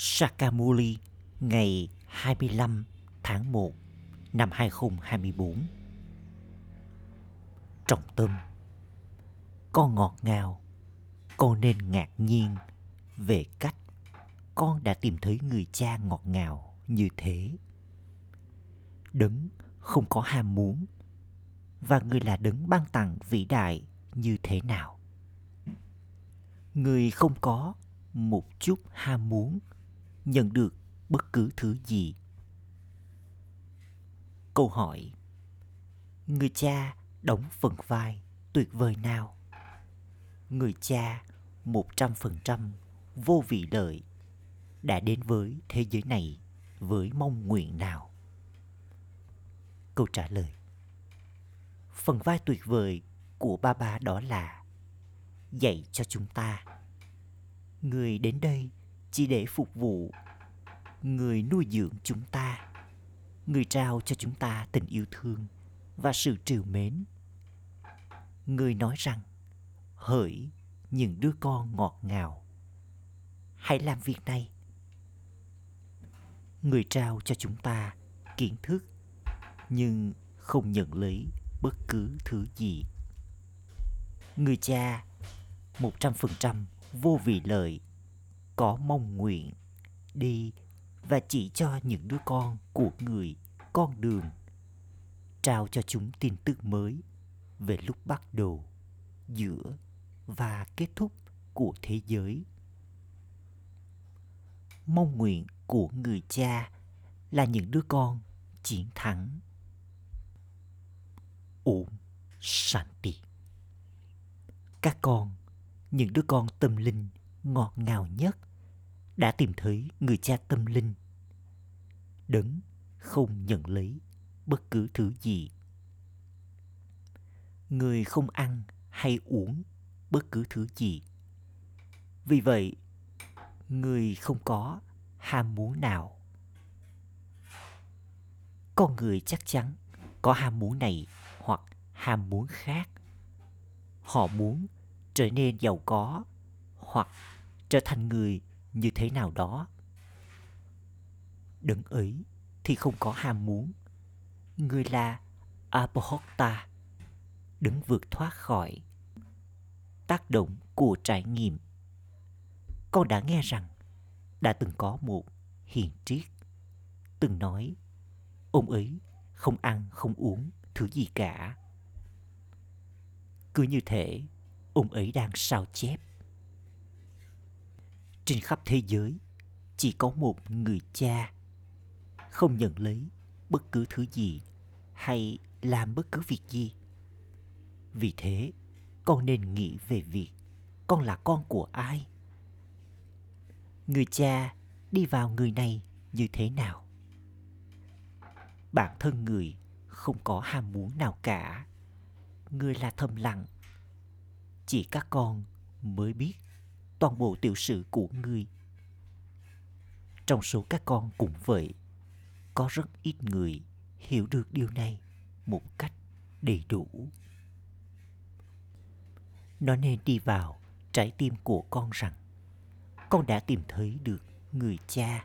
Sakamuli ngày 25 tháng 1 năm 2024. Trọng tâm Con ngọt ngào, con nên ngạc nhiên về cách con đã tìm thấy người cha ngọt ngào như thế. Đấng không có ham muốn và người là đấng ban tặng vĩ đại như thế nào. Người không có một chút ham muốn nhận được bất cứ thứ gì. Câu hỏi, Người cha đóng phần vai tuyệt vời nào? Người cha một trăm phần trăm vô vị lợi đã đến với thế giới này với mong nguyện nào? Câu trả lời, Phần vai tuyệt vời của ba ba đó là dạy cho chúng ta. Người đến đây chỉ để phục vụ người nuôi dưỡng chúng ta, người trao cho chúng ta tình yêu thương và sự trìu mến. Người nói rằng, hỡi những đứa con ngọt ngào, hãy làm việc này. Người trao cho chúng ta kiến thức, nhưng không nhận lấy bất cứ thứ gì. Người cha, một trăm phần trăm vô vị lợi có mong nguyện đi và chỉ cho những đứa con của người con đường, trao cho chúng tin tức mới về lúc bắt đầu, giữa và kết thúc của thế giới. Mong nguyện của người cha là những đứa con chiến thắng. Ổn Shanti. Các con, những đứa con tâm linh ngọt ngào nhất đã tìm thấy người cha tâm linh. Đấng không nhận lấy bất cứ thứ gì. Người không ăn hay uống bất cứ thứ gì. Vì vậy, người không có ham muốn nào. Con người chắc chắn có ham muốn này hoặc ham muốn khác. Họ muốn trở nên giàu có hoặc trở thành người như thế nào đó. Đấng ấy thì không có ham muốn. Người là apohokta đứng vượt thoát khỏi tác động của trải nghiệm. Con đã nghe rằng đã từng có một hiền triết, từng nói, ông ấy không ăn, không uống thứ gì cả. Cứ như thể ông ấy đang sao chép trên khắp thế giới, chỉ có một người cha không nhận lấy bất cứ thứ gì hay làm bất cứ việc gì. Vì thế, con nên nghĩ về việc con là con của ai? Người cha đi vào người này như thế nào? Bản thân người không có ham muốn nào cả. Người là thầm lặng. Chỉ các con mới biết toàn bộ tiểu sử của ngươi. Trong số các con cũng vậy, có rất ít người hiểu được điều này một cách đầy đủ. Nó nên đi vào trái tim của con rằng con đã tìm thấy được người cha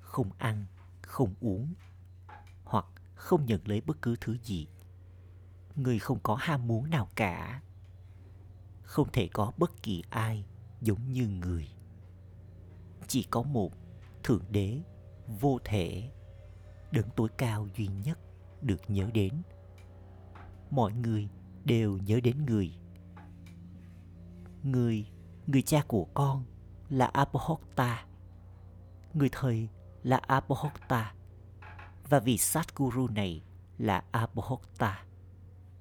không ăn, không uống hoặc không nhận lấy bất cứ thứ gì. Người không có ham muốn nào cả. Không thể có bất kỳ ai giống như người. Chỉ có một thượng đế vô thể đấng tối cao duy nhất được nhớ đến. Mọi người đều nhớ đến người. Người người cha của con là Apohokta người thầy là Apohokta và vị Satguru này là Apohokta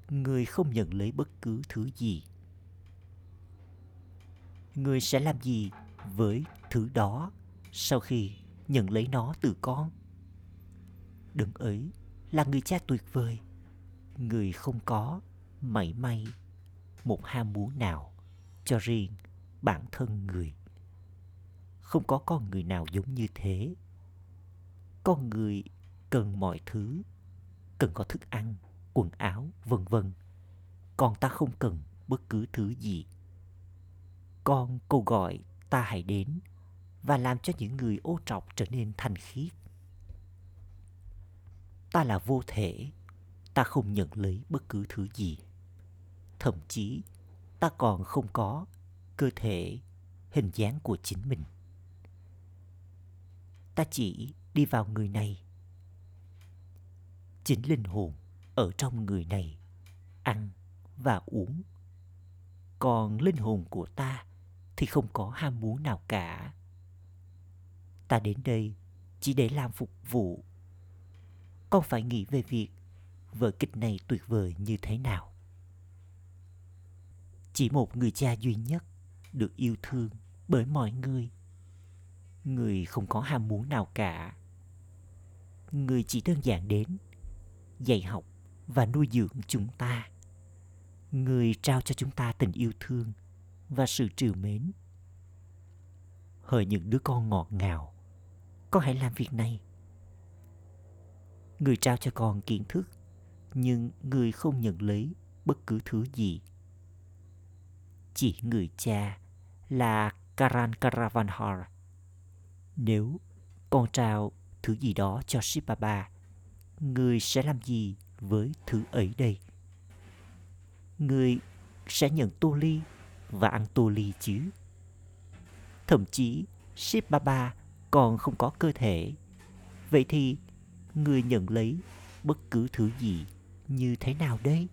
người không nhận lấy bất cứ thứ gì người sẽ làm gì với thứ đó sau khi nhận lấy nó từ con? Đấng ấy là người cha tuyệt vời. Người không có mảy may một ham muốn nào cho riêng bản thân người. Không có con người nào giống như thế. Con người cần mọi thứ, cần có thức ăn, quần áo, vân vân. Còn ta không cần bất cứ thứ gì con cầu gọi ta hãy đến và làm cho những người ô trọc trở nên thanh khiết. Ta là vô thể, ta không nhận lấy bất cứ thứ gì. Thậm chí, ta còn không có cơ thể, hình dáng của chính mình. Ta chỉ đi vào người này. Chính linh hồn ở trong người này ăn và uống. Còn linh hồn của ta thì không có ham muốn nào cả. Ta đến đây chỉ để làm phục vụ. Con phải nghĩ về việc vở kịch này tuyệt vời như thế nào. Chỉ một người cha duy nhất được yêu thương bởi mọi người. Người không có ham muốn nào cả. Người chỉ đơn giản đến dạy học và nuôi dưỡng chúng ta. Người trao cho chúng ta tình yêu thương và sự trìu mến. Hỡi những đứa con ngọt ngào, con hãy làm việc này. Người trao cho con kiến thức, nhưng người không nhận lấy bất cứ thứ gì. Chỉ người cha là Karan Karavanhar. Nếu con trao thứ gì đó cho Sipapa, người sẽ làm gì với thứ ấy đây? Người sẽ nhận tô ly và ăn tô ly chứ. Thậm chí Ship Baba còn không có cơ thể. Vậy thì người nhận lấy bất cứ thứ gì như thế nào đấy.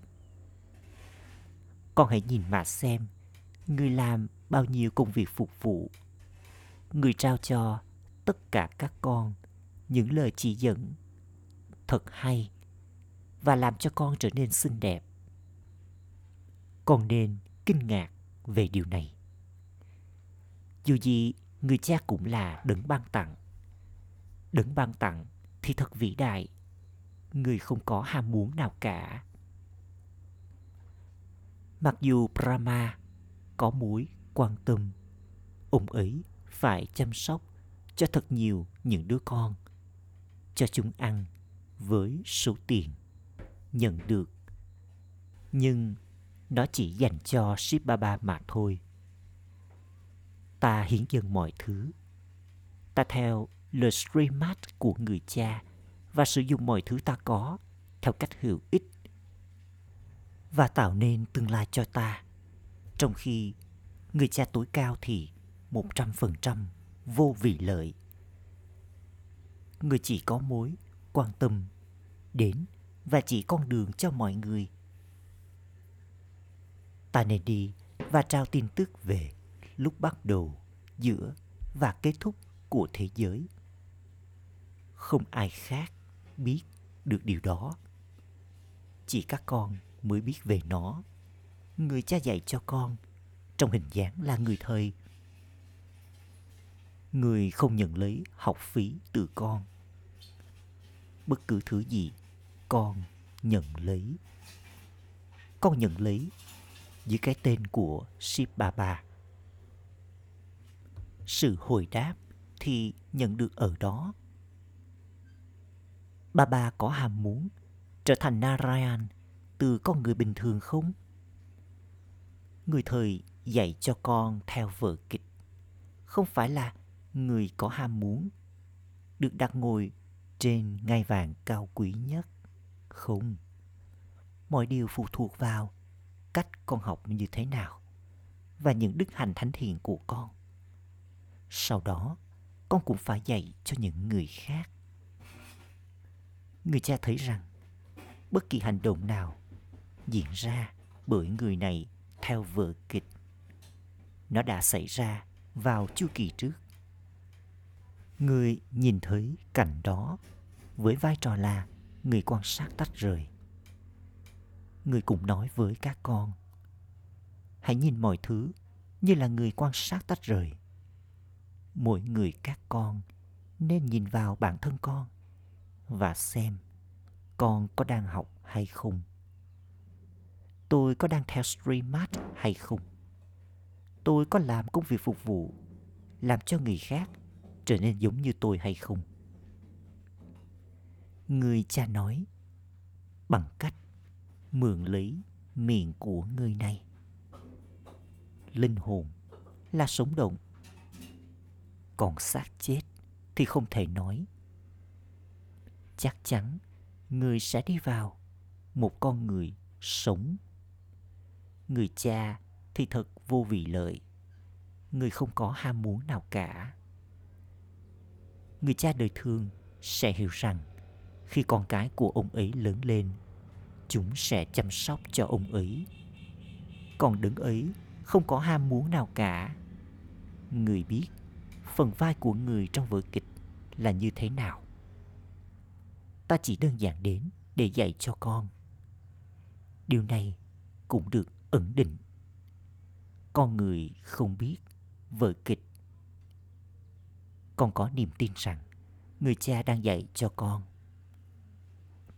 Con hãy nhìn mà xem, người làm bao nhiêu công việc phục vụ. Người trao cho tất cả các con những lời chỉ dẫn thật hay và làm cho con trở nên xinh đẹp. Con nên kinh ngạc về điều này. Dù gì, người cha cũng là đấng ban tặng. Đấng ban tặng thì thật vĩ đại. Người không có ham muốn nào cả. Mặc dù Brahma có mối quan tâm, ông ấy phải chăm sóc cho thật nhiều những đứa con, cho chúng ăn với số tiền nhận được. Nhưng nó chỉ dành cho Ship Baba mà thôi. Ta hiến dâng mọi thứ. Ta theo lời streamat của người cha và sử dụng mọi thứ ta có theo cách hữu ích và tạo nên tương lai cho ta. Trong khi người cha tối cao thì một trăm phần trăm vô vị lợi. Người chỉ có mối quan tâm đến và chỉ con đường cho mọi người ta nên đi và trao tin tức về lúc bắt đầu, giữa và kết thúc của thế giới. Không ai khác biết được điều đó. Chỉ các con mới biết về nó. Người cha dạy cho con trong hình dáng là người thầy. Người không nhận lấy học phí từ con. Bất cứ thứ gì con nhận lấy. Con nhận lấy dưới cái tên của Shiv Baba. Sự hồi đáp thì nhận được ở đó. Baba có ham muốn trở thành Narayan từ con người bình thường không? Người thời dạy cho con theo vở kịch không phải là người có ham muốn, được đặt ngồi trên ngai vàng cao quý nhất. Không. Mọi điều phụ thuộc vào cách con học như thế nào và những đức hạnh thánh thiện của con. Sau đó, con cũng phải dạy cho những người khác. Người cha thấy rằng bất kỳ hành động nào diễn ra bởi người này theo vở kịch nó đã xảy ra vào chu kỳ trước. Người nhìn thấy cảnh đó với vai trò là người quan sát tách rời người cũng nói với các con. Hãy nhìn mọi thứ như là người quan sát tách rời. Mỗi người các con nên nhìn vào bản thân con và xem con có đang học hay không. Tôi có đang theo streammart hay không? Tôi có làm công việc phục vụ, làm cho người khác trở nên giống như tôi hay không? Người cha nói, bằng cách mượn lấy miệng của người này. Linh hồn là sống động. còn xác chết thì không thể nói chắc chắn người sẽ đi vào một con người sống người cha thì thật vô vị lợi, người không có ham muốn nào cả người cha đời thương sẽ hiểu rằng khi con cái của ông ấy lớn lên chúng sẽ chăm sóc cho ông ấy. Còn đứng ấy không có ham muốn nào cả. Người biết phần vai của người trong vở kịch là như thế nào. Ta chỉ đơn giản đến để dạy cho con. Điều này cũng được ẩn định. Con người không biết vở kịch. Con có niềm tin rằng người cha đang dạy cho con.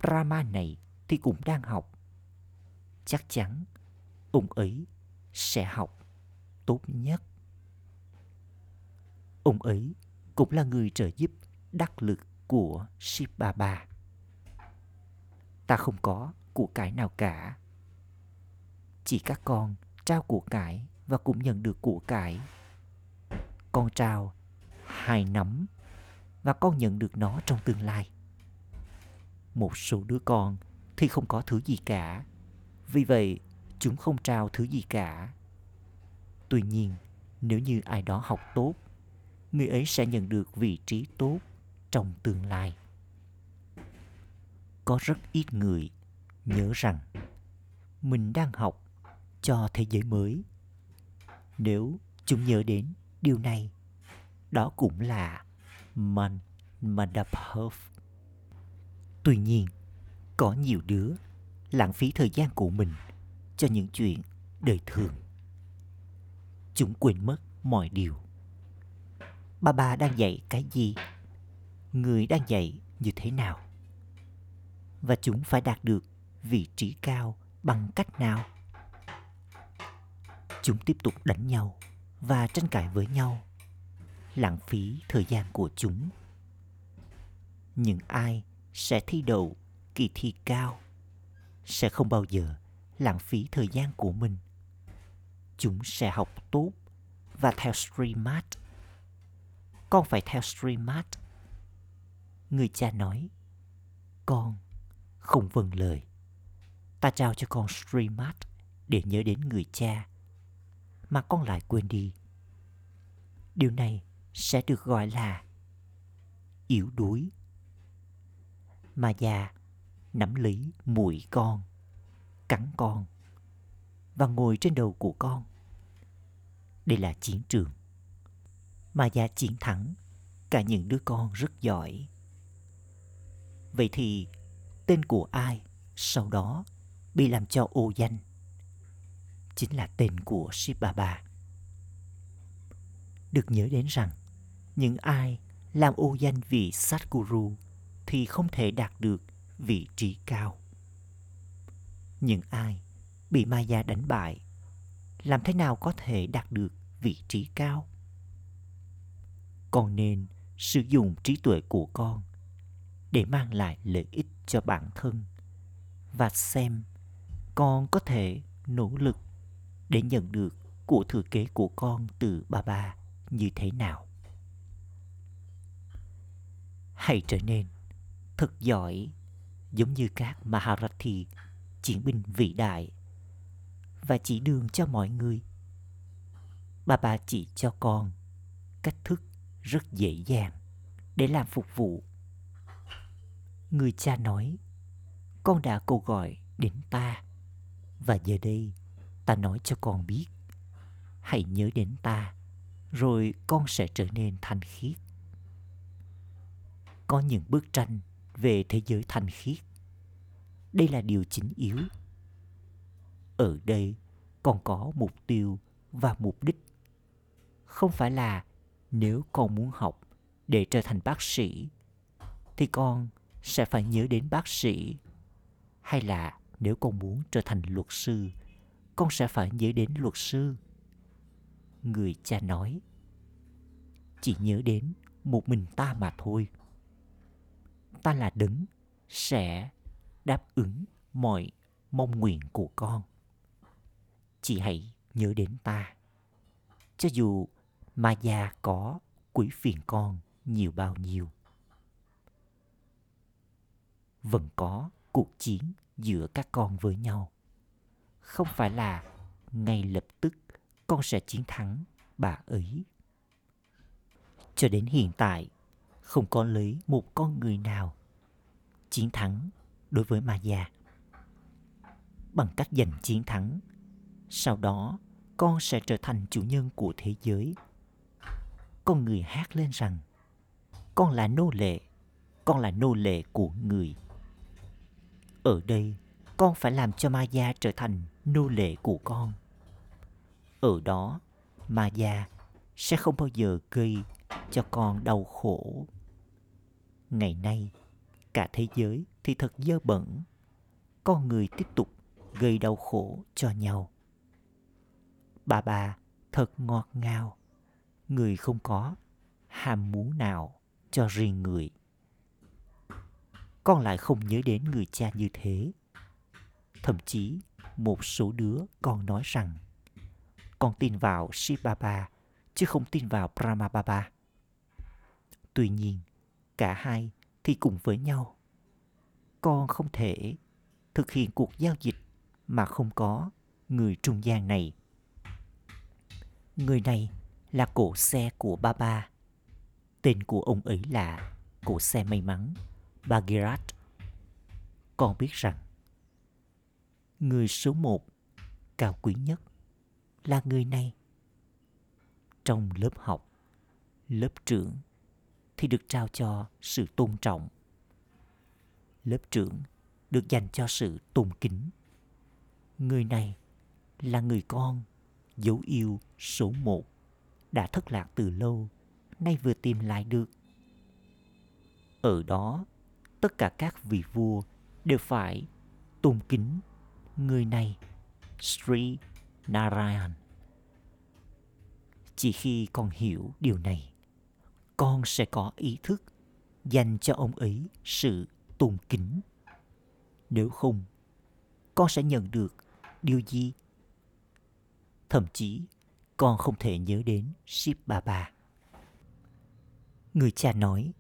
Brahma này thì cũng đang học chắc chắn, ông ấy sẽ học tốt nhất ông ấy cũng là người trợ giúp đắc lực của Shiv Baba. Ta không có của cải nào cả. Chỉ các con trao của cải và cũng nhận được của cải. Con trao hai nắm và con nhận được nó trong tương lai. Một số đứa con thì không có thứ gì cả. Vì vậy, chúng không trao thứ gì cả. Tuy nhiên, nếu như ai đó học tốt, người ấy sẽ nhận được vị trí tốt trong tương lai. Có rất ít người nhớ rằng mình đang học cho thế giới mới. Nếu chúng nhớ đến điều này, đó cũng là Man Madapov. Tuy nhiên, có nhiều đứa lãng phí thời gian của mình cho những chuyện đời thường. Chúng quên mất mọi điều. Ba ba đang dạy cái gì? Người đang dạy như thế nào? Và chúng phải đạt được vị trí cao bằng cách nào? Chúng tiếp tục đánh nhau và tranh cãi với nhau, lãng phí thời gian của chúng. Những ai sẽ thi đậu kỳ thi cao sẽ không bao giờ lãng phí thời gian của mình. Chúng sẽ học tốt và theo streamart. Con phải theo streamart. Người cha nói, con không vâng lời. Ta trao cho con streamart để nhớ đến người cha mà con lại quên đi. Điều này sẽ được gọi là yếu đuối. Mà già nắm lấy mũi con, cắn con và ngồi trên đầu của con. Đây là chiến trường. Mà già chiến thắng cả những đứa con rất giỏi. Vậy thì tên của ai sau đó bị làm cho ô danh? Chính là tên của Shiv Baba. Được nhớ đến rằng những ai làm ô danh vì Satguru thì không thể đạt được vị trí cao. Những ai bị Maya đánh bại, làm thế nào có thể đạt được vị trí cao? Con nên sử dụng trí tuệ của con để mang lại lợi ích cho bản thân và xem con có thể nỗ lực để nhận được của thừa kế của con từ ba ba như thế nào. Hãy trở nên thật giỏi giống như các Maharathi, chiến binh vĩ đại và chỉ đường cho mọi người. Bà bà chỉ cho con cách thức rất dễ dàng để làm phục vụ. Người cha nói, con đã cầu gọi đến ta và giờ đây ta nói cho con biết. Hãy nhớ đến ta, rồi con sẽ trở nên thanh khiết. Có những bức tranh về thế giới thanh khiết. Đây là điều chính yếu. Ở đây còn có mục tiêu và mục đích. Không phải là nếu con muốn học để trở thành bác sĩ, thì con sẽ phải nhớ đến bác sĩ hay là nếu con muốn trở thành luật sư, con sẽ phải nhớ đến luật sư người cha nói, chỉ nhớ đến một mình ta mà thôi ta là đấng sẽ đáp ứng mọi mong nguyện của con chỉ hãy nhớ đến ta cho dù mà già có quỷ phiền con nhiều bao nhiêu. Vẫn có cuộc chiến giữa các con với nhau. Không phải là ngay lập tức con sẽ chiến thắng bà ấy. Cho đến hiện tại, không có lấy một con người nào. Chiến thắng đối với ma già bằng cách giành chiến thắng, sau đó con sẽ trở thành chủ nhân của thế giới. Con người hát lên rằng, con là nô lệ, con là nô lệ của người. Ở đây, con phải làm cho ma gia trở thành nô lệ của con. Ở đó, ma gia sẽ không bao giờ gây cho con đau khổ ngày nay cả thế giới thì thật dơ bẩn. Con người tiếp tục gây đau khổ cho nhau. Bà bà thật ngọt ngào. Người không có ham muốn nào cho riêng người. Con lại không nhớ đến người cha như thế. Thậm chí một số đứa còn nói rằng con tin vào Shiv Baba chứ không tin vào Brahma Baba. Tuy nhiên, cả hai thì cùng với nhau. Con không thể thực hiện cuộc giao dịch mà không có người trung gian này. Người này là cổ xe của Baba. Tên của ông ấy là cổ xe may mắn Bagirat. Con biết rằng người số một cao quý nhất là người này. Trong lớp học, lớp trưởng thì được trao cho sự tôn trọng. Lớp trưởng được dành cho sự tôn kính. Người này là người con dấu yêu số một đã thất lạc từ lâu, nay vừa tìm lại được. Ở đó, tất cả các vị vua đều phải tôn kính người này, Sri Narayan. Chỉ khi con hiểu điều này, con sẽ có ý thức dành cho ông ấy sự tôn kính. Nếu không, con sẽ nhận được điều gì? Thậm chí, con không thể nhớ đến ship bà bà Người cha nói,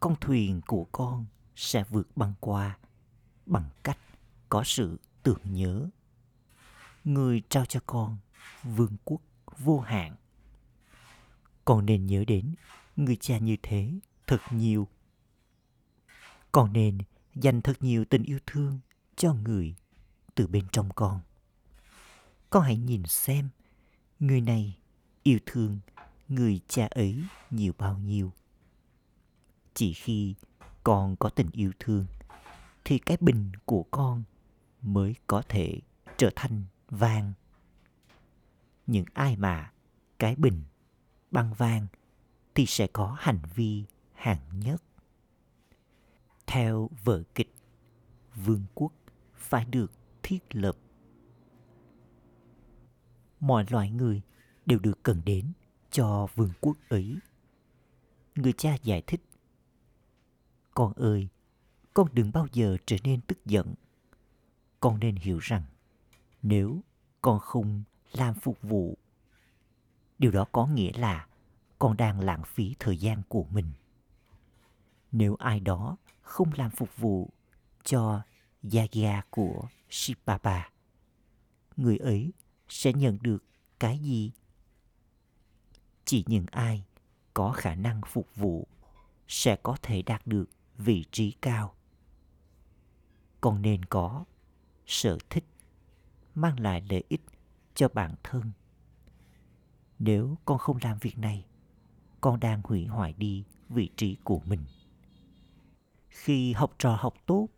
con thuyền của con sẽ vượt băng qua bằng cách có sự tưởng nhớ. Người trao cho con vương quốc vô hạn. Con nên nhớ đến người cha như thế, thật nhiều. Con nên dành thật nhiều tình yêu thương cho người từ bên trong con. Con hãy nhìn xem người này yêu thương người cha ấy nhiều bao nhiêu. Chỉ khi con có tình yêu thương, thì cái bình của con mới có thể trở thành vàng. Những ai mà cái bình bằng vàng thì sẽ có hành vi hạng nhất. Theo vở kịch, vương quốc phải được thiết lập. Mọi loại người đều được cần đến cho vương quốc ấy. Người cha giải thích. Con ơi, con đừng bao giờ trở nên tức giận. Con nên hiểu rằng nếu con không làm phục vụ, điều đó có nghĩa là con đang lãng phí thời gian của mình. Nếu ai đó không làm phục vụ cho Yagya của Shibaba, người ấy sẽ nhận được cái gì? Chỉ những ai có khả năng phục vụ sẽ có thể đạt được vị trí cao. Con nên có sở thích mang lại lợi ích cho bản thân. Nếu con không làm việc này, con đang hủy hoại đi vị trí của mình. Khi học trò học tốt,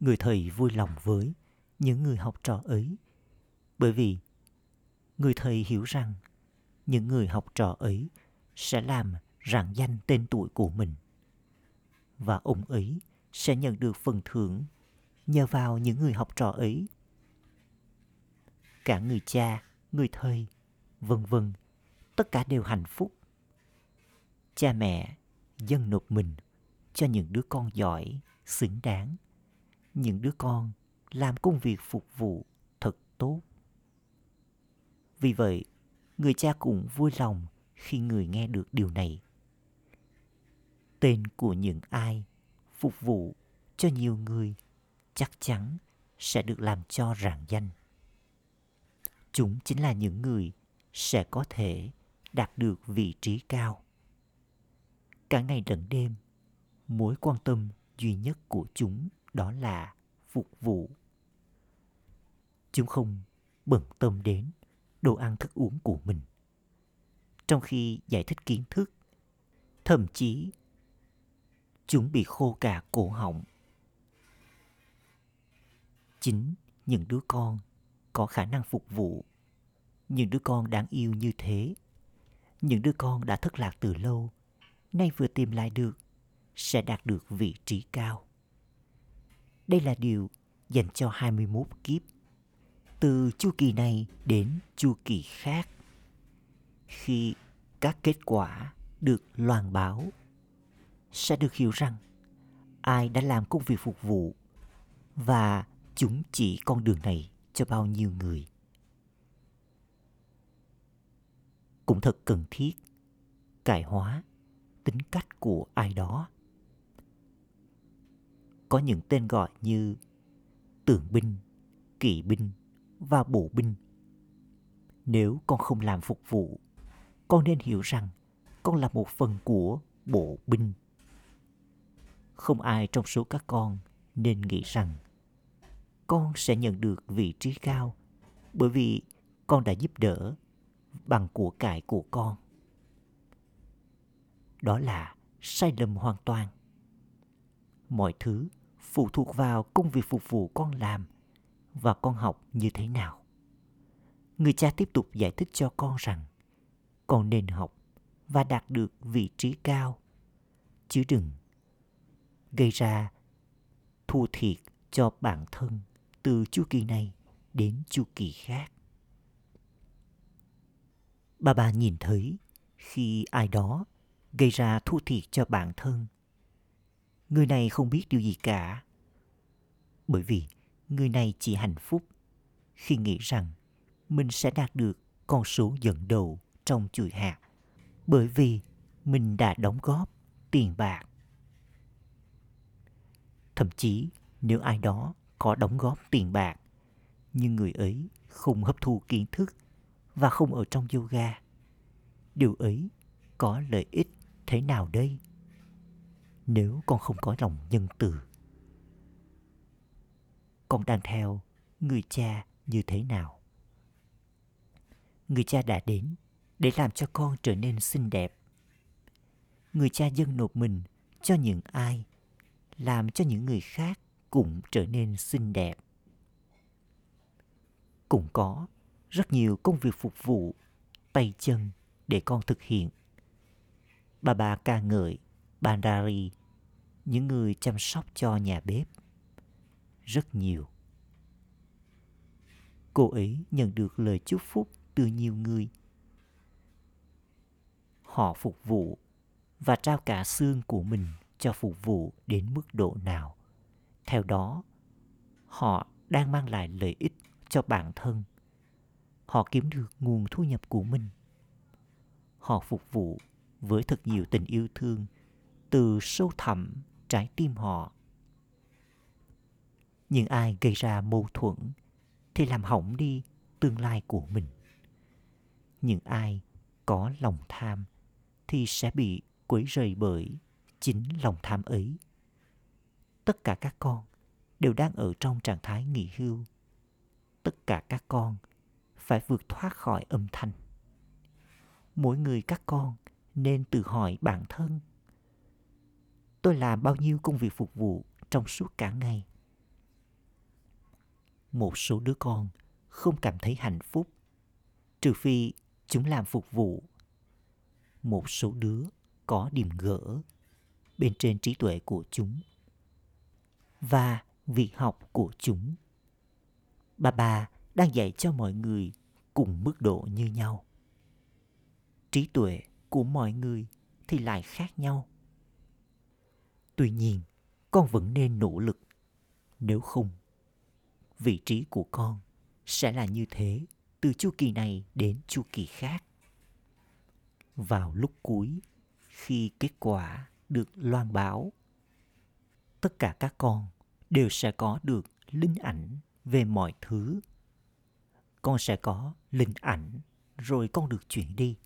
người thầy vui lòng với những người học trò ấy bởi vì người thầy hiểu rằng những người học trò ấy sẽ làm rạng danh tên tuổi của mình và ông ấy sẽ nhận được phần thưởng nhờ vào những người học trò ấy cả người cha người thầy vân vân tất cả đều hạnh phúc cha mẹ dâng nộp mình cho những đứa con giỏi, xứng đáng. Những đứa con làm công việc phục vụ thật tốt. Vì vậy, người cha cũng vui lòng khi người nghe được điều này. Tên của những ai phục vụ cho nhiều người chắc chắn sẽ được làm cho rạng danh. Chúng chính là những người sẽ có thể đạt được vị trí cao cả ngày lẫn đêm, mối quan tâm duy nhất của chúng đó là phục vụ. Chúng không bận tâm đến đồ ăn thức uống của mình. Trong khi giải thích kiến thức, thậm chí chúng bị khô cả cổ họng. Chính những đứa con có khả năng phục vụ, những đứa con đáng yêu như thế, những đứa con đã thất lạc từ lâu nay vừa tìm lại được, sẽ đạt được vị trí cao. Đây là điều dành cho 21 kiếp, từ chu kỳ này đến chu kỳ khác. Khi các kết quả được loan báo, sẽ được hiểu rằng ai đã làm công việc phục vụ và chúng chỉ con đường này cho bao nhiêu người. Cũng thật cần thiết cải hóa tính cách của ai đó. Có những tên gọi như tưởng binh, kỵ binh và bộ binh. Nếu con không làm phục vụ, con nên hiểu rằng con là một phần của bộ binh. Không ai trong số các con nên nghĩ rằng con sẽ nhận được vị trí cao bởi vì con đã giúp đỡ bằng của cải của con đó là sai lầm hoàn toàn. Mọi thứ phụ thuộc vào công việc phục vụ con làm và con học như thế nào. Người cha tiếp tục giải thích cho con rằng con nên học và đạt được vị trí cao, chứ đừng gây ra thua thiệt cho bản thân từ chu kỳ này đến chu kỳ khác. Bà bà nhìn thấy khi ai đó gây ra thu thiệt cho bản thân. Người này không biết điều gì cả. Bởi vì người này chỉ hạnh phúc khi nghĩ rằng mình sẽ đạt được con số dẫn đầu trong chuỗi hạt, bởi vì mình đã đóng góp tiền bạc. Thậm chí nếu ai đó có đóng góp tiền bạc, nhưng người ấy không hấp thu kiến thức và không ở trong yoga, điều ấy có lợi ích thế nào đây? Nếu con không có lòng nhân từ, con đang theo người cha như thế nào? Người cha đã đến để làm cho con trở nên xinh đẹp. Người cha dâng nộp mình cho những ai, làm cho những người khác cũng trở nên xinh đẹp. Cũng có rất nhiều công việc phục vụ tay chân để con thực hiện bà bà ca ngợi bandari những người chăm sóc cho nhà bếp. Rất nhiều. Cô ấy nhận được lời chúc phúc từ nhiều người. Họ phục vụ và trao cả xương của mình cho phục vụ đến mức độ nào. Theo đó, họ đang mang lại lợi ích cho bản thân. Họ kiếm được nguồn thu nhập của mình. Họ phục vụ với thật nhiều tình yêu thương từ sâu thẳm trái tim họ. Những ai gây ra mâu thuẫn thì làm hỏng đi tương lai của mình. Những ai có lòng tham thì sẽ bị quấy rầy bởi chính lòng tham ấy. Tất cả các con đều đang ở trong trạng thái nghỉ hưu. Tất cả các con phải vượt thoát khỏi âm thanh. Mỗi người các con nên tự hỏi bản thân. Tôi làm bao nhiêu công việc phục vụ trong suốt cả ngày? Một số đứa con không cảm thấy hạnh phúc, trừ phi chúng làm phục vụ. Một số đứa có điểm gỡ bên trên trí tuệ của chúng và việc học của chúng. Bà bà đang dạy cho mọi người cùng mức độ như nhau. Trí tuệ của mọi người thì lại khác nhau tuy nhiên, con vẫn nên nỗ lực nếu không, vị trí của con sẽ là như thế từ chu kỳ này đến chu kỳ khác vào lúc cuối, khi kết quả được loan báo. Tất cả các con đều sẽ có được linh ảnh về mọi thứ. Con sẽ có linh ảnh, rồi con được chuyển đi.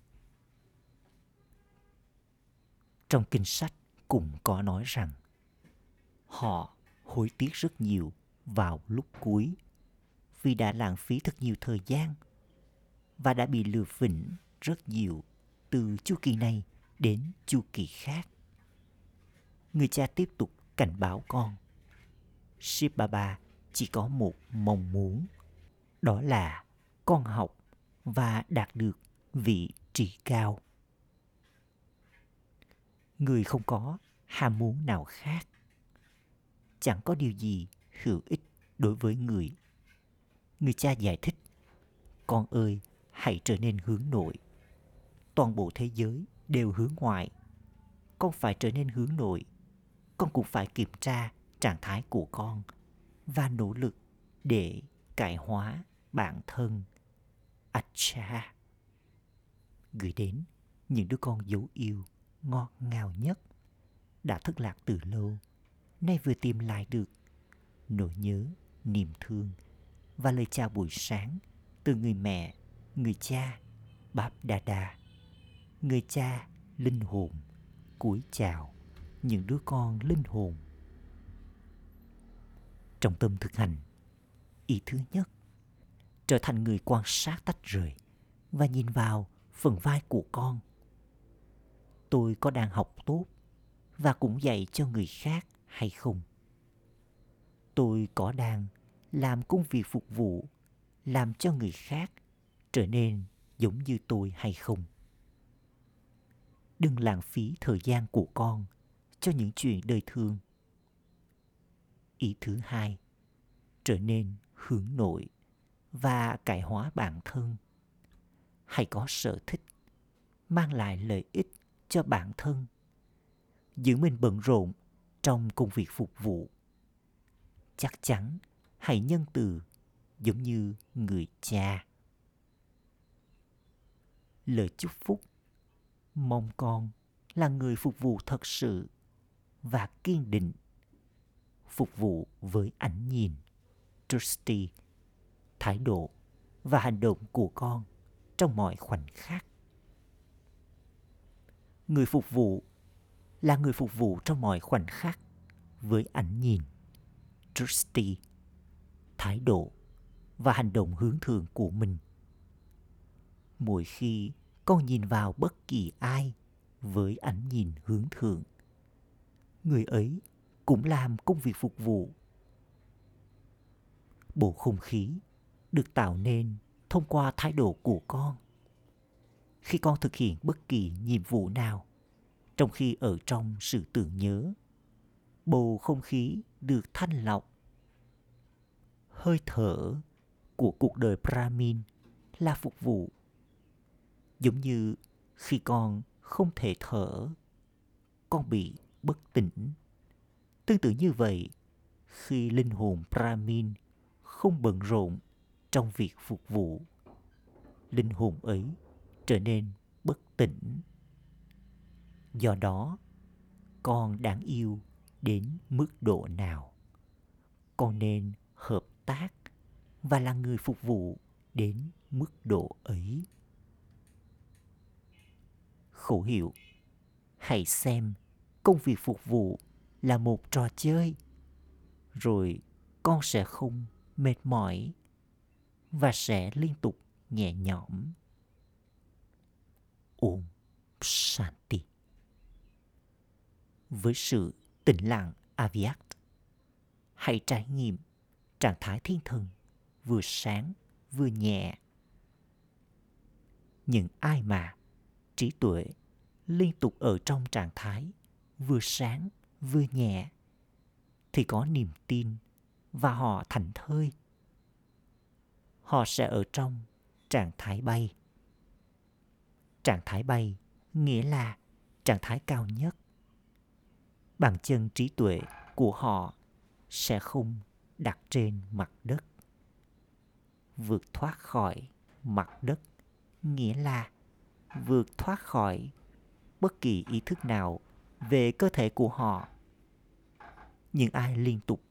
Trong kinh sách cũng có nói rằng họ hối tiếc rất nhiều vào lúc cuối vì đã lãng phí thật nhiều thời gian và đã bị lừa phỉnh rất nhiều từ chu kỳ này đến chu kỳ khác. Người cha tiếp tục cảnh báo con. Shiv Baba chỉ có một mong muốn, đó là con học và đạt được vị trí cao. Người không có ham muốn nào khác. Chẳng có điều gì hữu ích đối với người. Người cha giải thích, con ơi, hãy trở nên hướng nội. Toàn bộ thế giới đều hướng ngoại. Con phải trở nên hướng nội. Con cũng phải kiểm tra trạng thái của con và nỗ lực để cải hóa bản thân. Acha. Gửi đến những đứa con dấu yêu ngọt ngào nhất. Đã thất lạc từ lâu, nay vừa tìm lại được. Nỗi nhớ, niềm thương và lời chào buổi sáng từ người mẹ, người cha báp đà đà người cha, linh hồn, cúi chào những đứa con linh hồn. Trong tâm thực hành, ý thứ nhất, trở thành người quan sát tách rời và nhìn vào phần vai của con tôi có đang học tốt và cũng dạy cho người khác hay không? Tôi có đang làm công việc phục vụ, làm cho người khác trở nên giống như tôi hay không? Đừng lãng phí thời gian của con cho những chuyện đời thường. Ý thứ hai, trở nên hướng nội và cải hóa bản thân. Hãy có sở thích, mang lại lợi ích cho bản thân. Giữ mình bận rộn trong công việc phục vụ. Chắc chắn hãy nhân từ giống như người cha. Lời chúc phúc. Mong con là người phục vụ thật sự và kiên định. Phục vụ với ảnh nhìn, trusty, thái độ và hành động của con trong mọi khoảnh khắc người phục vụ là người phục vụ trong mọi khoảnh khắc với ảnh nhìn, trusty, thái độ và hành động hướng thường của mình. Mỗi khi con nhìn vào bất kỳ ai với ảnh nhìn hướng thượng, người ấy cũng làm công việc phục vụ. Bầu không khí được tạo nên thông qua thái độ của con khi con thực hiện bất kỳ nhiệm vụ nào, trong khi ở trong sự tưởng nhớ. Bầu không khí được thanh lọc. Hơi thở của cuộc đời brahmin là phục vụ. Giống như khi con không thể thở, con bị bất tỉnh. Tương tự như vậy, khi linh hồn brahmin không bận rộn trong việc phục vụ, linh hồn ấy trở nên bất tỉnh. Do đó, con đáng yêu đến mức độ nào? Con nên hợp tác và là người phục vụ đến mức độ ấy. Khẩu hiệu hãy xem công việc phục vụ là một trò chơi, rồi con sẽ không mệt mỏi và sẽ liên tục nhẹ nhõm. Om shanti. Với sự tĩnh lặng aviat hãy trải nghiệm trạng thái thiên thần vừa sáng vừa nhẹ. Những ai mà trí tuệ liên tục ở trong trạng thái vừa sáng vừa nhẹ, thì có niềm tin và họ thảnh thơi. Họ sẽ ở trong trạng thái bay trạng thái bay, nghĩa là trạng thái cao nhất. Bàn chân trí tuệ của họ sẽ không đặt trên mặt đất. Vượt thoát khỏi mặt đất nghĩa là vượt thoát khỏi bất kỳ ý thức nào về cơ thể của họ. Những ai liên tục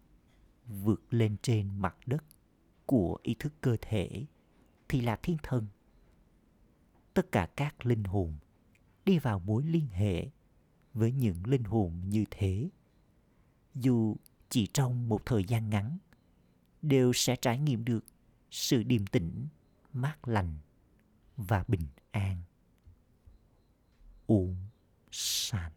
vượt lên trên mặt đất của ý thức cơ thể thì là thiên thần tất cả các linh hồn đi vào mối liên hệ với những linh hồn như thế dù chỉ trong một thời gian ngắn, đều sẽ trải nghiệm được sự điềm tĩnh, mát lành và bình an. uống sàn